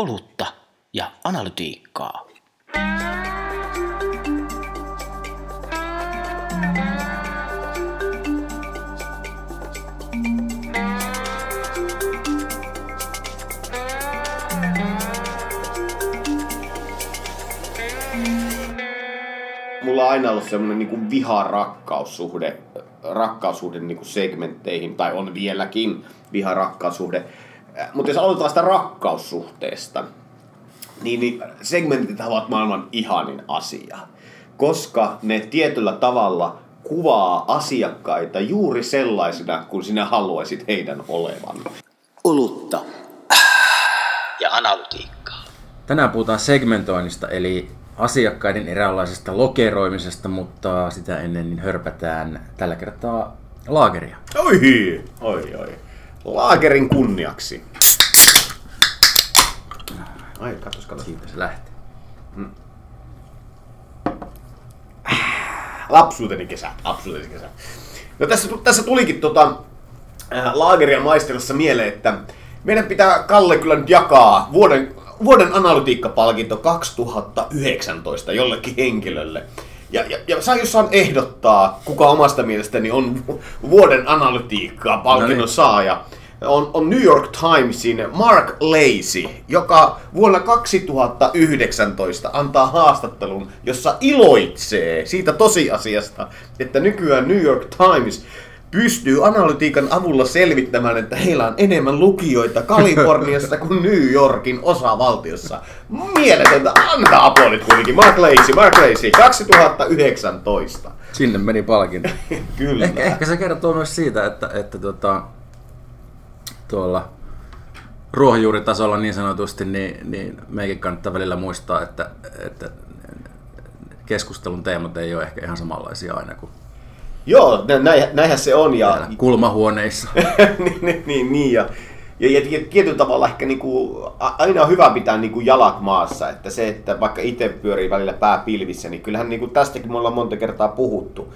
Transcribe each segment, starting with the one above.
olutta ja analytiikkaa. Mulla on aina ollut semmoinen niin viha-rakkaussuhde, rakkaussuhde niin kuin segmentteihin, tai on vieläkin viha-rakkaussuhde. Mutta jos aloitetaan sitä rakkaussuhteesta, niin, niin segmentit ovat maailman ihanin asia. Koska ne tietyllä tavalla kuvaa asiakkaita juuri sellaisina, kun sinä haluaisit heidän olevan. Olutta ja analytiikkaa. Tänään puhutaan segmentoinnista, eli asiakkaiden eräänlaisesta lokeroimisesta, mutta sitä ennen niin hörpätään tällä kertaa laageria. Oi, oi, oi. Laakerin kunniaksi. Ai, katos, katos. Siitä se lähti. Lapsuuteni kesä, lapsuuteni kesä. No tässä, tässä tulikin tota, äh, laageria maistellessa mieleen, että meidän pitää Kalle kyllä nyt jakaa vuoden, vuoden analytiikkapalkinto 2019 jollekin henkilölle. Ja, ja, ja saa jos saan ehdottaa, kuka omasta mielestäni on vu- vuoden analytiikkaa palkinnon No niin. saaja, on, on New York Timesin Mark Lacey, joka vuonna 2019 antaa haastattelun, jossa iloitsee siitä tosiasiasta, että nykyään New York Times pystyy analytiikan avulla selvittämään, että heillä on enemmän lukijoita Kaliforniassa kuin New Yorkin osavaltiossa. Mieletöntä, antaa aplodit kuitenkin. Mark Lacey, Mark Lacey, 2019. Sinne meni palkinto. Kyllä. ehkä, ehkä se kertoo myös siitä, että, että tota, tuolla ruohonjuuritasolla niin sanotusti, niin, niin meikin kannattaa välillä muistaa, että, että keskustelun teemat ei ole ehkä ihan samanlaisia aina kuin Joo, nä- näin, näinhän se on. Ja, kulmahuoneissa. niin, niin, niin, niin, ja, ja, ja tiet- tietyllä tavalla ehkä niinku, a- aina on hyvä pitää niinku jalat maassa, että se, että vaikka itse pyörii välillä pää pilvissä, niin kyllähän niinku tästäkin me ollaan monta kertaa puhuttu.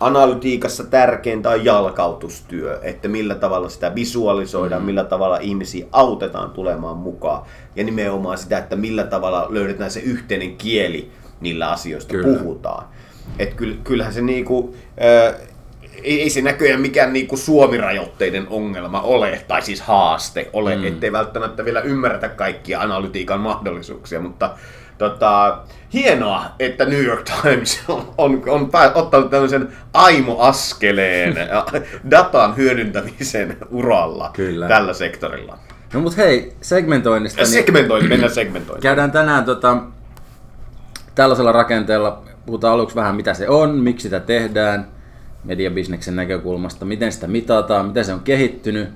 Analytiikassa tärkeintä on jalkautustyö, että millä tavalla sitä visualisoidaan, mm. millä tavalla ihmisiä autetaan tulemaan mukaan. Ja nimenomaan sitä, että millä tavalla löydetään se yhteinen kieli niillä asioista Kyllä. puhutaan. Et kyll, kyllähän se niinku, ei, ei se näköjään mikään niinku Suomi-rajoitteinen ongelma ole, tai siis haaste ole, mm. ettei välttämättä vielä ymmärretä kaikkia analytiikan mahdollisuuksia, mutta tota, hienoa, että New York Times on, on, on pää, ottanut tämmöisen aimoaskeleen datan hyödyntämisen uralla Kyllä. tällä sektorilla. No mut hei, segmentoinnista. Niin Segmentointi, mennään segmentointiin. käydään tänään tota, tällaisella rakenteella. Puhutaan aluksi vähän mitä se on, miksi sitä tehdään mediabisneksen näkökulmasta, miten sitä mitataan, miten se on kehittynyt,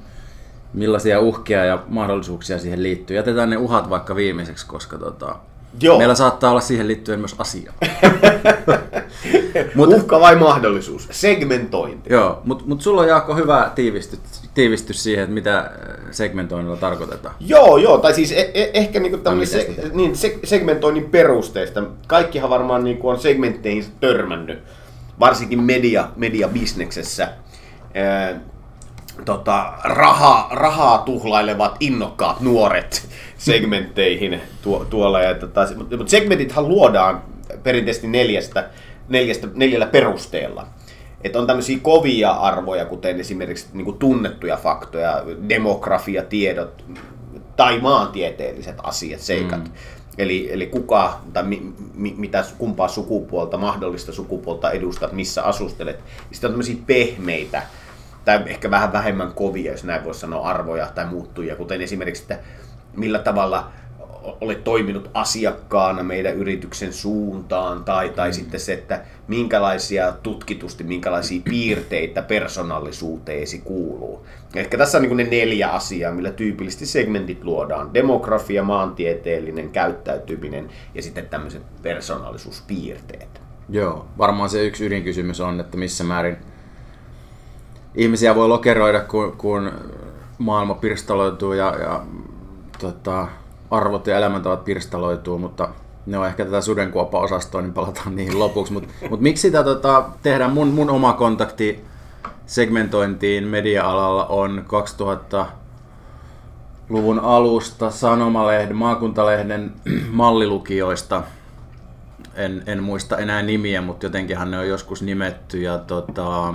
millaisia uhkia ja mahdollisuuksia siihen liittyy. Jätetään ne uhat vaikka viimeiseksi, koska tota, Joo. meillä saattaa olla siihen liittyen myös asia. Mut- Uhka vai mahdollisuus? Segmentointi. Joo, mutta mut sulla on Jaakko hyvä tiivistys, tiivistys siihen, että mitä äh, segmentoinnilla tarkoitetaan. Joo, joo, tai siis e- e- ehkä niinku No, se, niin, se, segmentoinnin perusteista. Kaikkihan varmaan niinku on segmentteihin törmännyt, varsinkin media, mediabisneksessä. Ää, tota, rahaa, rahaa tuhlailevat innokkaat nuoret segmentteihin tuo, tuolla. Ja, tota, mutta mut segmentithan luodaan perinteisesti neljästä, neljästä, neljällä perusteella. Että on tämmöisiä kovia arvoja, kuten esimerkiksi niin tunnettuja faktoja, demografiatiedot tai maantieteelliset asiat, seikat. Mm. Eli, eli kuka tai mi, mi, mitä, kumpaa sukupuolta, mahdollista sukupuolta edustat, missä asustelet. Sitten on tämmöisiä pehmeitä tai ehkä vähän vähemmän kovia, jos näin voisi sanoa, arvoja tai muuttujia, kuten esimerkiksi, että millä tavalla olet toiminut asiakkaana meidän yrityksen suuntaan, tai, tai sitten se, että minkälaisia tutkitusti, minkälaisia piirteitä persoonallisuuteesi kuuluu. Ehkä tässä on niin ne neljä asiaa, millä tyypillisesti segmentit luodaan. Demografia, maantieteellinen käyttäytyminen ja sitten tämmöiset persoonallisuuspiirteet. Joo, varmaan se yksi ydinkysymys on, että missä määrin ihmisiä voi lokeroida, kun, kun maailma pirstaloituu ja, ja tota, arvot ja elämäntavat pirstaloituu, mutta ne on ehkä tätä sudenkuoppa-osastoa, niin palataan niihin lopuksi. Mutta mut miksi sitä tota, tehdään? Mun, mun oma kontakti segmentointiin media-alalla on 2000 luvun alusta Sanomalehden, maakuntalehden mallilukijoista. En, en muista enää nimiä, mutta jotenkinhan ne on joskus nimetty. Ja tota...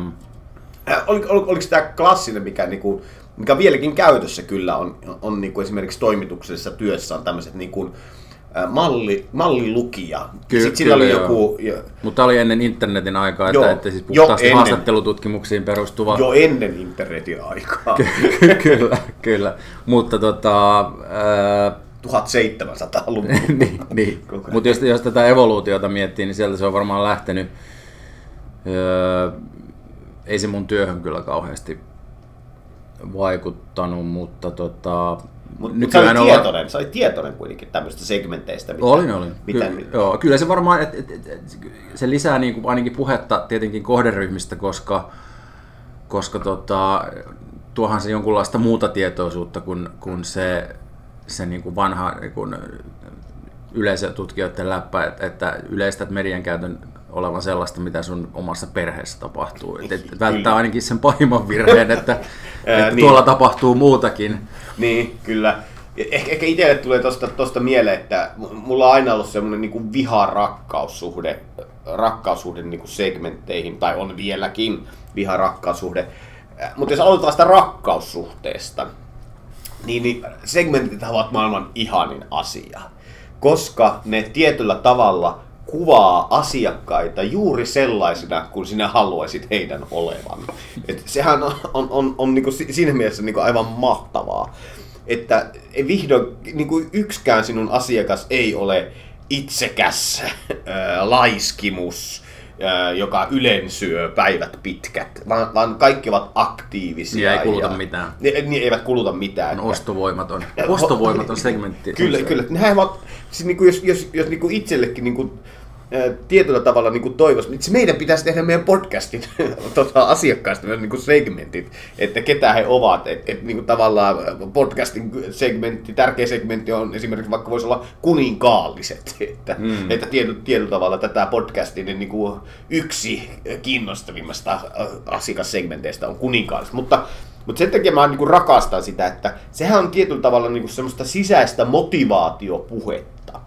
Äh, ol, ol, oliko tämä klassinen, mikä, niinku, mikä vieläkin käytössä kyllä on, on niinku esimerkiksi toimituksellisessa työssä on tämmöiset niinku, malli, mallilukija. Kyllä, Sitten siinä oli joku... Mutta oli ennen internetin aikaa, että, että siis puhtaasti ennen, haastattelututkimuksiin perustuva... Jo ennen internetin aikaa. kyllä, kyllä. Mutta tota... Ää... 1700-luvun. niin, niin. mutta jos, jos tätä evoluutiota miettii, niin sieltä se on varmaan lähtenyt. Öö, ei se mun työhön kyllä kauheasti vaikuttanut, mutta tota, mut sä olit olla... tietoinen, sä olit tietoinen kuitenkin tämmöistä segmenteistä. Mitä, olin, olin. Mitä, Ky- joo, kyllä se varmaan, et, et, et, et, se lisää niin kuin ainakin puhetta tietenkin kohderyhmistä, koska, koska tota, tuohan se jonkunlaista muuta tietoisuutta kuin, kuin se, se niin kuin vanha niin kuin yleisötutkijoiden läppä, että, että yleistät median käytön olevan sellaista, mitä sun omassa perheessä tapahtuu. Et, et välttää ainakin sen pahimman virheen, että, että niin. tuolla tapahtuu muutakin. Niin, kyllä. Ehkä, ehkä itselle tulee tosta, tosta mieleen, että mulla on aina ollut semmoinen niin viha-rakkaussuhde, rakkaussuhde niin kuin segmentteihin, tai on vieläkin viha-rakkaussuhde. Mutta jos aloitetaan sitä rakkaussuhteesta, niin, niin segmentit ovat maailman ihanin asia. Koska ne tietyllä tavalla kuvaa asiakkaita juuri sellaisina, kun sinä haluaisit heidän olevan. Et sehän on, on, on, on niinku siinä mielessä niinku aivan mahtavaa, että vihdoin niinku yksikään sinun asiakas ei ole itsekäs ää, laiskimus, joka ylensyö päivät pitkät, vaan, vaan kaikki ovat aktiivisia. Ja ei kuluta ja, mitään. Ne, ne eivät kuluta mitään. On ostovoimaton. Ostovoimaton segmentti. Kyllä, kyllä. Nehän ovat, siis niin kuin jos, jos, jos niin kuin itsellekin niin kuin tietyllä tavalla niin toivoisi, että meidän pitäisi tehdä meidän podcastin tota, asiakkaista myös niin segmentit, että ketä he ovat. Että et, niin tavallaan podcastin segmentti, tärkeä segmentti on esimerkiksi vaikka voisi olla kuninkaalliset. Että, mm. että tietyllä, tietyllä tavalla tätä podcastin niin kuin yksi kiinnostavimmasta asiakassegmenteistä on kuninkaalliset. Mutta mutta sen takia mä niin rakastan sitä, että sehän on tietyllä tavalla niin semmoista sisäistä motivaatiopuhetta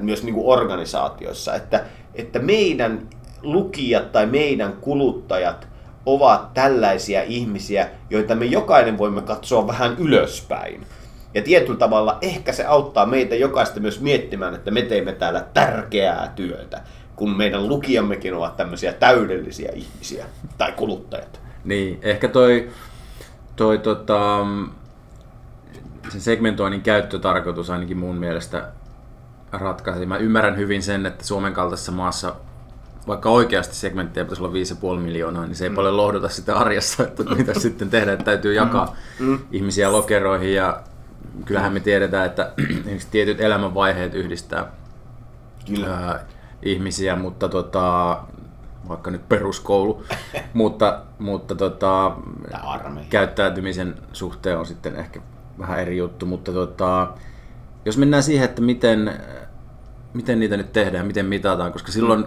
myös niin kuin organisaatioissa, että, että meidän lukijat tai meidän kuluttajat ovat tällaisia ihmisiä, joita me jokainen voimme katsoa vähän ylöspäin. Ja tietyllä tavalla ehkä se auttaa meitä jokaista myös miettimään, että me teemme täällä tärkeää työtä, kun meidän lukijammekin ovat tämmöisiä täydellisiä ihmisiä tai kuluttajat. Niin, ehkä toi, toi tota, sen segmentoinnin käyttötarkoitus ainakin mun mielestä ratkaisi. Mä ymmärrän hyvin sen, että Suomen kaltaisessa maassa vaikka oikeasti segmenttejä pitäisi olla 5,5 miljoonaa, niin se ei mm. paljon lohduta sitä arjessa, että mitä sitten tehdä, että täytyy jakaa mm. mm. ihmisiä lokeroihin ja kyllähän me tiedetään, että tietyt elämänvaiheet yhdistää ää, ihmisiä, mutta tota, vaikka nyt peruskoulu, mutta, mutta tota, käyttäytymisen suhteen on sitten ehkä vähän eri juttu, mutta tota, jos mennään siihen, että miten, miten niitä nyt tehdään, miten mitataan, koska silloin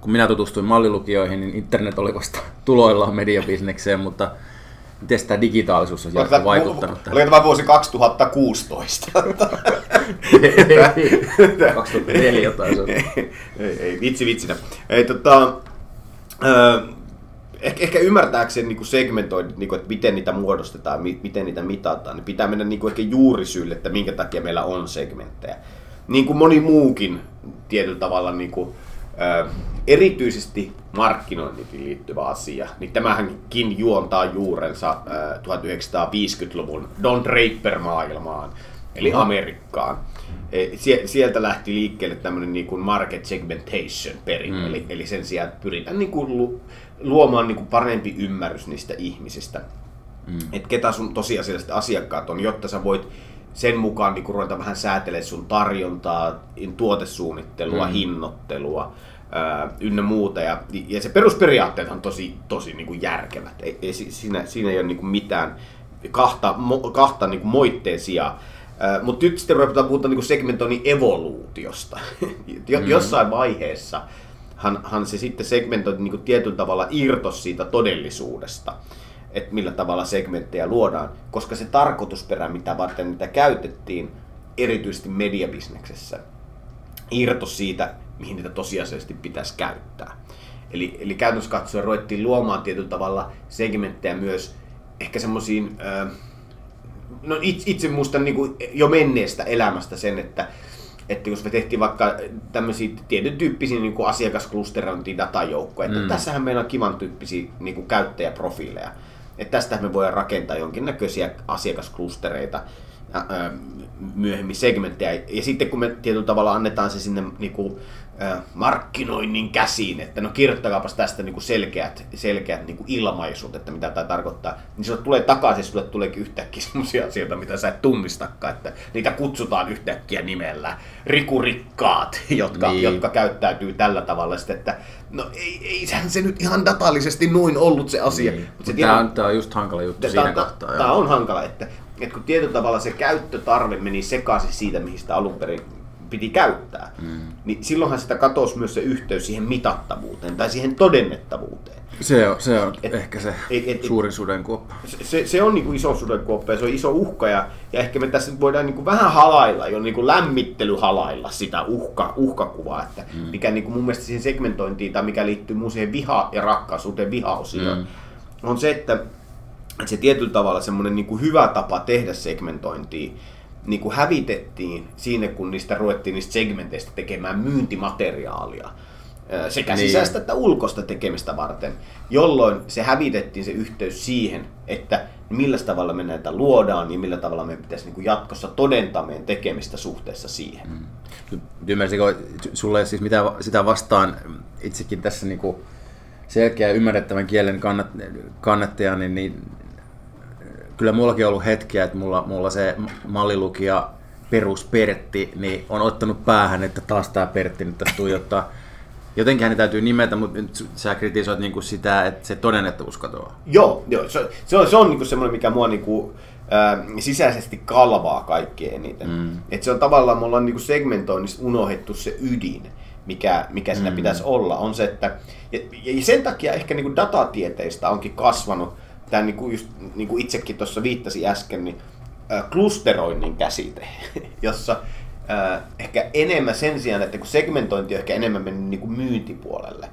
kun minä tutustuin mallilukioihin, niin internet oli vasta tuloillaan mediabisnekseen, mutta miten tämä digitaalisuus on Oliko vaikuttanut tähän? Oliko tämä vuosi 2016? 2004 jotain ei, ei, vitsi vitsinä. Ei, tota, ehkä, ehkä ymmärtääkseen niin segmentoinnit, niin kuin, että miten niitä muodostetaan, miten niitä mitataan, niin pitää mennä niin kuin ehkä juurisyille, että minkä takia meillä on segmenttejä. Niin kuin moni muukin tietyllä tavalla niin kuin, ä, erityisesti markkinointiin liittyvä asia, niin tämähänkin juontaa juurensa ä, 1950-luvun Don Draper-maailmaan, eli no. Amerikkaan. E, sieltä lähti liikkeelle tämmöinen niin kuin market segmentation perin, mm. eli, eli sen sijaan pyritään niin kuin luomaan niin kuin parempi ymmärrys niistä ihmisistä. Mm. Että ketä sun tosiasialliset asiakkaat on, jotta sä voit sen mukaan niin ruveta vähän säätelemään sun tarjontaa, tuotesuunnittelua, mm. hinnoittelua ää, ynnä muuta. Ja, ja se perusperiaatteet on tosi, tosi niin kuin järkevät. Ei, ei, siinä, siinä ei ole niin kuin mitään kahta, mo, kahta niin kuin moitteen sijaa. Mutta nyt sitten ruvetaan puhutaan niin segmentoinnin evoluutiosta. mm. Jossain vaiheessa hän, hän se sitten segmentoi niin kuin tietyllä tavalla irtos siitä todellisuudesta. että millä tavalla segmenttejä luodaan, koska se tarkoitusperä, mitä varten niitä käytettiin, erityisesti mediabisneksessä, irto siitä, mihin niitä tosiasiallisesti pitäisi käyttää. Eli, eli käytännössä katsoen ruvettiin luomaan tietyllä tavalla segmenttejä myös ehkä semmoisiin, no itse, itse muistan niin jo menneestä elämästä sen, että että jos me tehtiin vaikka tämmöisiä tietyn tyyppisiä niin kuin asiakasklusterointia datajoukkoja, että mm. tässähän meillä on kivan tyyppisiä niin kuin käyttäjäprofiileja. Että tästä me voidaan rakentaa jonkinnäköisiä asiakasklustereita, myöhemmin segmenttejä. Ja sitten kun me tietyllä tavalla annetaan se sinne niin kuin, markkinoinnin käsiin, että no kirjoittakaapas tästä niin kuin selkeät, selkeät niin kuin ilmaisut, että mitä tämä tarkoittaa, niin se tulee takaisin, sulle tuleekin yhtäkkiä sellaisia asioita, mitä sä et tunnistakaan, että niitä kutsutaan yhtäkkiä nimellä rikurikkaat, jotka, niin. jotka käyttäytyy tällä tavalla, sitten, että no ei, ei se nyt ihan datallisesti noin ollut se asia. Niin. Mutta se tämä, on, tämä on just hankala juttu tämä, siinä tämä, kohtaa. Tämä on hankala, että, että kun tietyllä tavalla se käyttötarve meni sekaisin siitä, mihin sitä alun perin piti käyttää, mm. niin silloinhan sitä katosi myös se yhteys siihen mitattavuuteen tai siihen todennettavuuteen. Se on, se on et, ehkä se et, et, suurin sudenkuoppa. Se, se on niin kuin iso sudenkuoppa ja se on iso uhka ja, ja ehkä me tässä voidaan niin kuin vähän halailla, jo niin kuin lämmittelyhalailla sitä uhka, uhkakuvaa, että mm. mikä niin kuin mun mielestä siihen segmentointiin tai mikä liittyy mun siihen viha- ja rakkaasuuteen vihaosioon, mm. on se, että, se tietyllä tavalla semmoinen niin hyvä tapa tehdä segmentointia niin kuin hävitettiin siinä, kun niistä ruvettiin niistä segmenteistä tekemään myyntimateriaalia sekä niin. sisäistä että ulkoista tekemistä varten, jolloin se hävitettiin se yhteys siihen, että millä tavalla me näitä luodaan ja millä tavalla me pitäisi niin kuin jatkossa todentaa meidän tekemistä suhteessa siihen. Mm. Ymmärsikö sulle siis mitä, sitä vastaan itsekin tässä niin kuin selkeä ymmärrettävän kielen kannat, kannattaja, niin, niin kyllä mullakin on ollut hetkiä, että mulla, mulla se mallilukija perus Pertti niin on ottanut päähän, että taas tämä Pertti nyt tässä tuijottaa. Jotenkin hänen täytyy nimetä, mutta nyt sä kritisoit niinku sitä, että se todennettavuus katoaa. Joo, joo se, se on, se on niinku semmoinen, mikä mua niinku, ää, sisäisesti kalvaa kaikkea eniten. Mm. Et se on tavallaan, me ollaan niinku segmentoinnissa unohdettu se ydin, mikä, mikä siinä mm. pitäisi olla. On se, että, ja, ja sen takia ehkä niinku datatieteistä onkin kasvanut tämä niin kuin just, niin kuin itsekin tuossa viittasi äsken, niin äh, klusteroinnin käsite, jossa äh, ehkä enemmän sen sijaan, että kun segmentointi on ehkä enemmän mennyt niin kuin myyntipuolelle,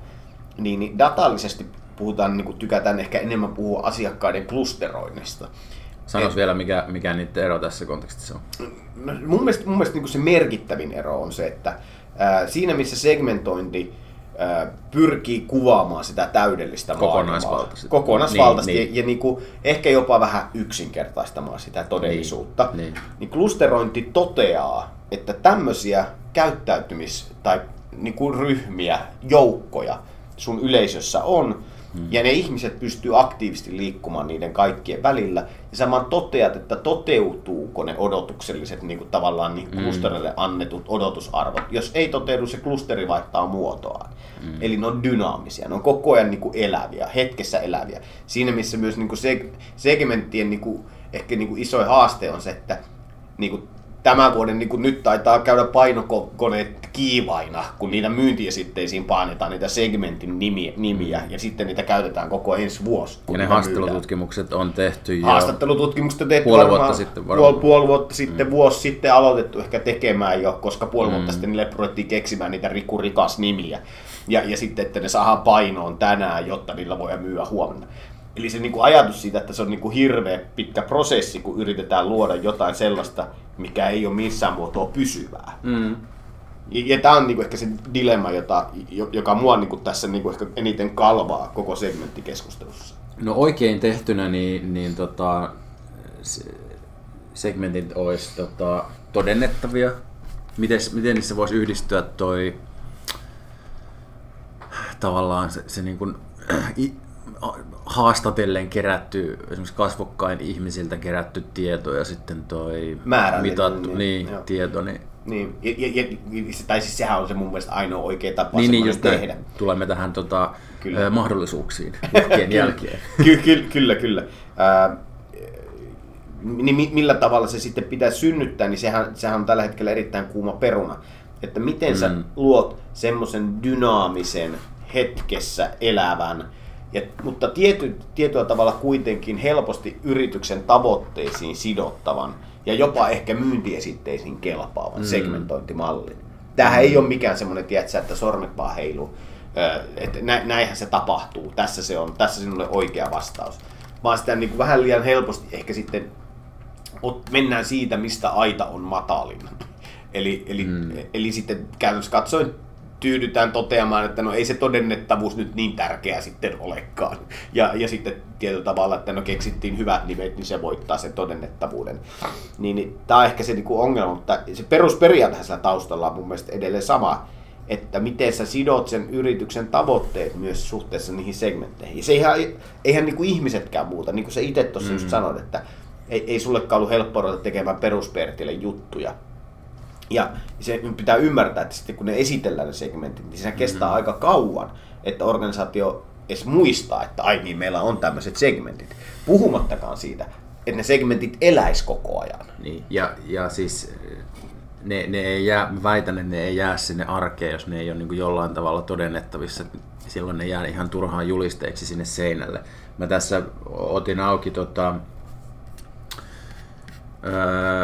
niin, niin datallisesti puhutaan, niin kuin tykätään ehkä enemmän puhua asiakkaiden klusteroinnista. Sanois vielä, mikä, mikä niiden ero tässä kontekstissa on. No, mun mielestä, mun mielestä niin kuin se merkittävin ero on se, että ää, siinä missä segmentointi pyrkii kuvaamaan sitä täydellistä kokonaisvaltaisesti. Maailmaa. Kokonaisvaltaisesti niin, ja, niin. ja niin kuin ehkä jopa vähän yksinkertaistamaan sitä todellisuutta. Niin, niin. niin klusterointi toteaa, että tämmöisiä käyttäytymis- tai niin kuin ryhmiä, joukkoja sun yleisössä on, Hmm. Ja ne ihmiset pystyy aktiivisesti liikkumaan niiden kaikkien välillä. Ja saman toteat, että toteutuuko ne odotukselliset niin kuin tavallaan niin hmm. klusterille annetut odotusarvot. Jos ei toteudu, se klusteri vaihtaa muotoaan. Hmm. Eli ne on dynaamisia, ne on koko ajan niin kuin eläviä, hetkessä eläviä. Siinä missä myös niin kuin segmenttien niin kuin, ehkä niin kuin isoin haaste on se, että niin kuin tämän vuoden niin kuin nyt taitaa käydä painokoneet kiivaina, kun niitä myyntiesitteisiin painetaan niitä segmentin nimiä, nimiä ja sitten niitä käytetään koko ensi vuosi. Ja ne haastattelututkimukset on tehty jo Haastattelututkimukset on tehty puoli vuotta sitten varmaan. Puoli, puoli vuotta sitten, mm. vuosi sitten aloitettu ehkä tekemään jo, koska puoli mm. vuotta sitten niille ruvettiin keksimään niitä Riku Rikas nimiä. Ja, ja sitten, että ne saadaan painoon tänään, jotta niillä voi myyä huomenna. Eli se niin kuin ajatus siitä, että se on niin kuin hirveä pitkä prosessi, kun yritetään luoda jotain sellaista, mikä ei ole missään muotoa pysyvää. Mm. Ja, ja tämä on niin kuin ehkä se dilemma, jota, joka mua niin kuin tässä niin kuin ehkä eniten kalvaa koko segmenttikeskustelussa. No oikein tehtynä, niin, niin tota, segmentit olisi tota, todennettavia. Miten, miten niissä voisi yhdistyä toi tavallaan se, se niin kuin, haastatellen kerätty, esimerkiksi kasvokkain ihmisiltä kerätty tieto ja sitten toi mitattu niin, niin, niin tieto. Niin, niin, ja, ja, ja, tai siis sehän on se mun mielestä ainoa oikea tapa niin, niin just tehdä. Näin. Tulemme tähän tota, kyllä. mahdollisuuksiin uhkien jälkeen. Ky, ky, kyllä, kyllä. Äh, niin millä tavalla se sitten pitää synnyttää, niin sehän, sehän on tällä hetkellä erittäin kuuma peruna. Että miten mm. sä luot semmoisen dynaamisen, hetkessä elävän, Ja, mutta tiety, tietyllä tavalla kuitenkin helposti yrityksen tavoitteisiin sidottavan ja jopa ehkä myyntiesitteisiin kelpaavan mm. segmentointimallin. Tämähän mm. ei ole mikään semmoinen, tietsä, että sormet vaan heiluu. Että näinhän se tapahtuu. Tässä se on, tässä sinulle oikea vastaus. Vaan sitä niin kuin vähän liian helposti ehkä sitten mennään siitä, mistä aita on matalin. Eli, eli, mm. eli sitten käytännössä katsoen tyydytään toteamaan, että no ei se todennettavuus nyt niin tärkeä sitten olekaan. Ja, ja sitten tietyllä tavalla, että no keksittiin hyvät nimet, niin se voittaa sen todennettavuuden. Niin, niin tämä on ehkä se niinku ongelma, mutta se perusperiaate sillä taustalla on mun mielestä edelleen sama, että miten sä sidot sen yrityksen tavoitteet myös suhteessa niihin segmentteihin. Ja se ihan, eihän niinku ihmisetkään muuta, niin kuin sä itse tuossa mm. just sanoit, että ei, ei sullekaan ollut helppo ruveta tekemään peruspertille juttuja ja se pitää ymmärtää, että sitten kun ne esitellään ne segmentit, niin se kestää mm-hmm. aika kauan, että organisaatio edes muistaa, että ai niin, meillä on tämmöiset segmentit. Puhumattakaan siitä, että ne segmentit eläis koko ajan. Niin, ja, ja siis ne, ne ei jää, väitän, että ne ei jää sinne arkeen, jos ne ei ole niin jollain tavalla todennettavissa. Silloin ne jää ihan turhaan julisteeksi sinne seinälle. Mä tässä otin auki tota,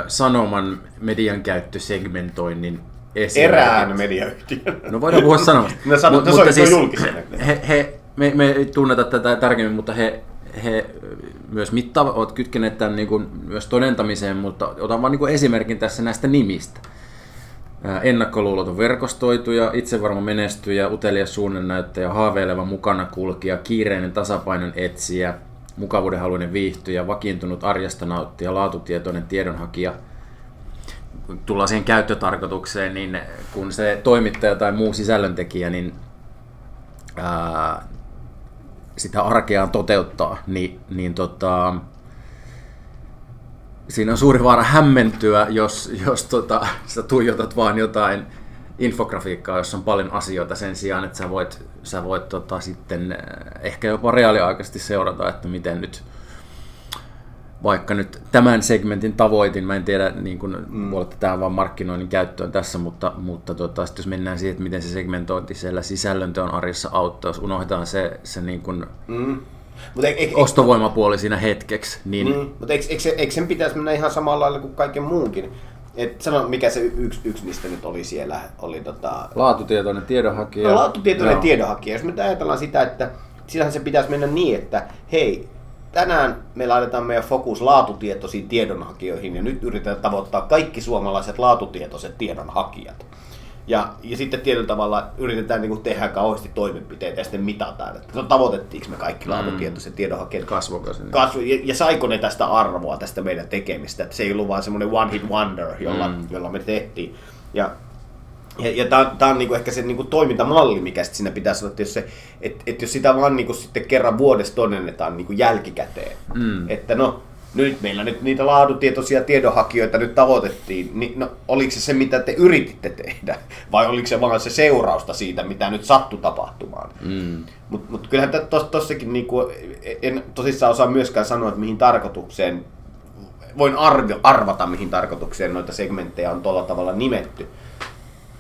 Sanoman median käyttösegmentoinnin esimerkit. Erään mediayhtiön. No voidaan puhua Sanomasta. no, sano, Mut, mutta siis, he, he, me, me ei tunneta tätä tarkemmin, mutta he, he myös mittaavat, ovat kytkeneet tämän niin kuin myös todentamiseen, mutta otan vain niin esimerkin tässä näistä nimistä. Ennakkoluuloton verkostoituja, itsevarma menestyjä, utelias suunnennäyttäjä, haaveileva mukana kulkija, kiireinen tasapainon etsiä, mukavuudenhaluinen viihtyjä, vakiintunut arjesta nauttija, laatutietoinen tiedonhakija. Tullaan siihen käyttötarkoitukseen, niin kun se toimittaja tai muu sisällöntekijä niin ää, sitä arkeaan toteuttaa, niin, niin tota, siinä on suuri vaara hämmentyä, jos, jos tota, sä tuijotat vaan jotain infografiikkaa, jossa on paljon asioita sen sijaan, että sä voit, sä voit tota, sitten eh, ehkä jopa reaaliaikaisesti seurata, että miten nyt vaikka nyt tämän segmentin tavoitin, mä en tiedä, niin kun, mm. voi tämä vaan markkinoinnin käyttöön tässä, mutta, mutta tota, sit jos mennään siihen, että miten se segmentointi siellä sisällönteon arjessa auttaa, jos unohdetaan se, se niin kun, mm. Mut eik, eik, ostovoimapuoli siinä hetkeksi. Niin... Mm, mutta eikö, eikö, eikö sen pitäisi mennä ihan samalla lailla kuin kaiken muunkin? Et sano, mikä se yksi, yksi niistä nyt oli siellä. Oli tota... Laatutietoinen tiedonhakija. No, laatutietoinen Joo. tiedonhakija. Jos me ajatellaan sitä, että sillähän se pitäisi mennä niin, että hei, tänään me laitetaan meidän fokus laatutietoisiin tiedonhakijoihin ja nyt yritetään tavoittaa kaikki suomalaiset laatutietoiset tiedonhakijat. Ja, ja sitten tietyllä tavalla yritetään niin kuin tehdä kauheasti toimenpiteitä ja sitten mitataan, että tavoitettiinko me kaikki laatutietoiset mm. tiedonhakijat. Kasvoiko se? Kasvo, ja, ja, saiko ne tästä arvoa tästä meidän tekemistä, että se ei ollut vaan semmoinen one hit wonder, jolla, mm. jolla me tehtiin. Ja, ja, ja tämä on niinku ehkä se niinku toimintamalli, mikä sit siinä pitäisi olla, että jos, se, et, et jos sitä vaan niinku sitten kerran vuodessa todennetaan niinku jälkikäteen, mm. että no nyt meillä nyt niitä laadutietoisia tiedonhakijoita nyt tavoitettiin, niin no, oliko se se, mitä te yrititte tehdä? Vai oliko se vaan se seurausta siitä, mitä nyt sattui tapahtumaan? Mm. Mutta mut kyllähän tossakin niinku, en tosissaan osaa myöskään sanoa, että mihin tarkoitukseen, voin arvio, arvata, mihin tarkoitukseen noita segmenttejä on tuolla tavalla nimetty.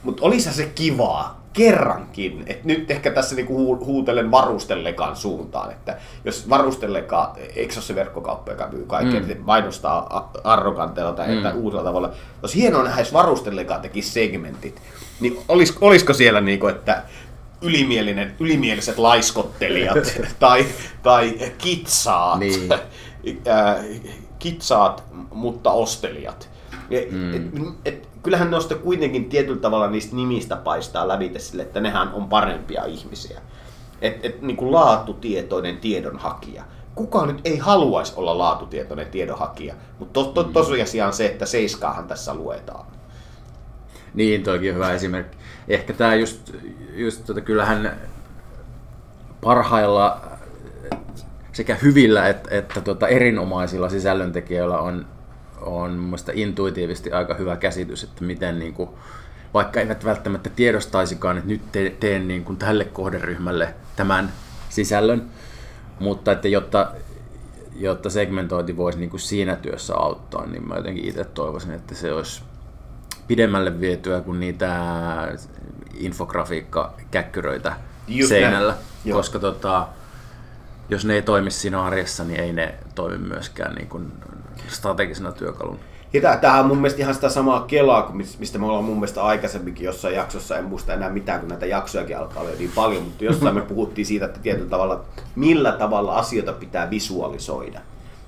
Mutta olisi se kivaa, kerrankin, että nyt ehkä tässä niinku huutelen varustellekaan suuntaan, että jos varustellekaan, eikö se ole se verkkokauppa, joka myy kaikkea, mm. niin mainostaa arroganteella tai mm. uusilla tavalla, jos hienoa nähdä, jos varustellekaan tekisi segmentit, niin olis, olisiko siellä niinku, että ylimielinen, ylimieliset laiskottelijat tai, tai kitsaat, niin. äh, kitsaat, mutta ostelijat. Mm. Et, et, kyllähän noista kuitenkin tietyllä tavalla niistä nimistä paistaa lävitä sille, että nehän on parempia ihmisiä. Et, et, niin kuin laatutietoinen tiedonhakija. Kukaan nyt ei haluaisi olla laatutietoinen tiedonhakija, mutta to, to, mm. tosiasia on se, että seiskaahan tässä luetaan. Niin, toikin hyvä esimerkki. Ehkä tämä just, just tota, kyllähän parhailla sekä hyvillä että, että tota, erinomaisilla sisällöntekijöillä on on mun intuitiivisesti aika hyvä käsitys, että miten niin kuin, vaikka eivät välttämättä tiedostaisikaan, että nyt te, teen niin kuin tälle kohderyhmälle tämän sisällön, mutta että jotta, jotta segmentointi voisi niin kuin siinä työssä auttaa, niin mä jotenkin itse toivoisin, että se olisi pidemmälle vietyä kuin niitä infografiikka-käkkyröitä Just seinällä, koska tota, jos ne ei toimi siinä arjessa, niin ei ne toimi myöskään niin kuin strategisena työkaluna. Ja tämähän on mun mielestä ihan sitä samaa kelaa, kuin mistä me ollaan mun mielestä aikaisemminkin jossain jaksossa, en muista enää mitään, kun näitä jaksojakin alkaa olla niin paljon, mutta jossain me puhuttiin siitä, että tietyllä tavalla, millä tavalla asioita pitää visualisoida.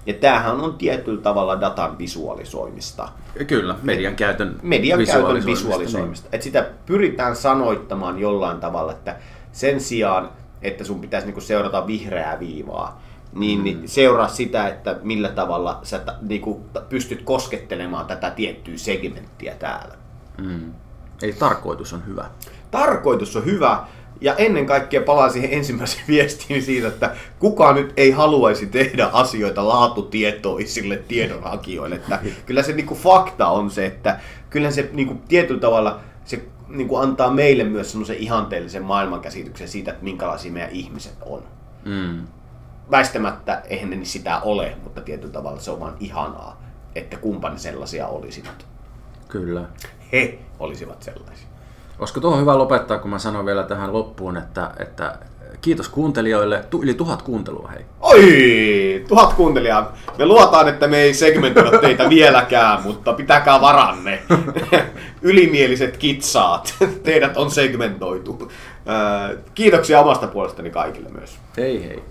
Ja tämähän on tietyllä tavalla datan visualisoimista. Kyllä, median käytön median visualisoimista. Käytön visualisoimista. Niin. Että sitä pyritään sanoittamaan jollain tavalla, että sen sijaan, että sun pitäisi niinku seurata vihreää viivaa, niin, niin mm. seuraa sitä, että millä tavalla sä niinku, pystyt koskettelemaan tätä tiettyä segmenttiä täällä. Mm. Eli tarkoitus on hyvä. Tarkoitus on hyvä, ja ennen kaikkea palaan siihen ensimmäiseen viestiin siitä, että kukaan nyt ei haluaisi tehdä asioita laatutietoisille tiedonhakijoille. Että kyllä se niinku fakta on se, että kyllä se niinku tietyllä tavalla se niinku antaa meille myös semmoisen ihanteellisen maailmankäsityksen siitä, että minkälaisia meidän ihmiset on. Mm. Väistämättä eihän ne sitä ole, mutta tietyllä tavalla se on vaan ihanaa, että kumpan sellaisia olisivat. Kyllä. He olisivat sellaisia. Olisiko tuohon hyvä lopettaa, kun mä sanon vielä tähän loppuun, että, että kiitos kuuntelijoille. Tu, yli tuhat kuuntelua, hei. Oi, tuhat kuuntelijaa. Me luotaan, että me ei segmentoida teitä vieläkään, mutta pitäkää varanne. Ylimieliset kitsaat. Teidät on segmentoitu. Kiitoksia omasta puolestani kaikille myös. Hei hei.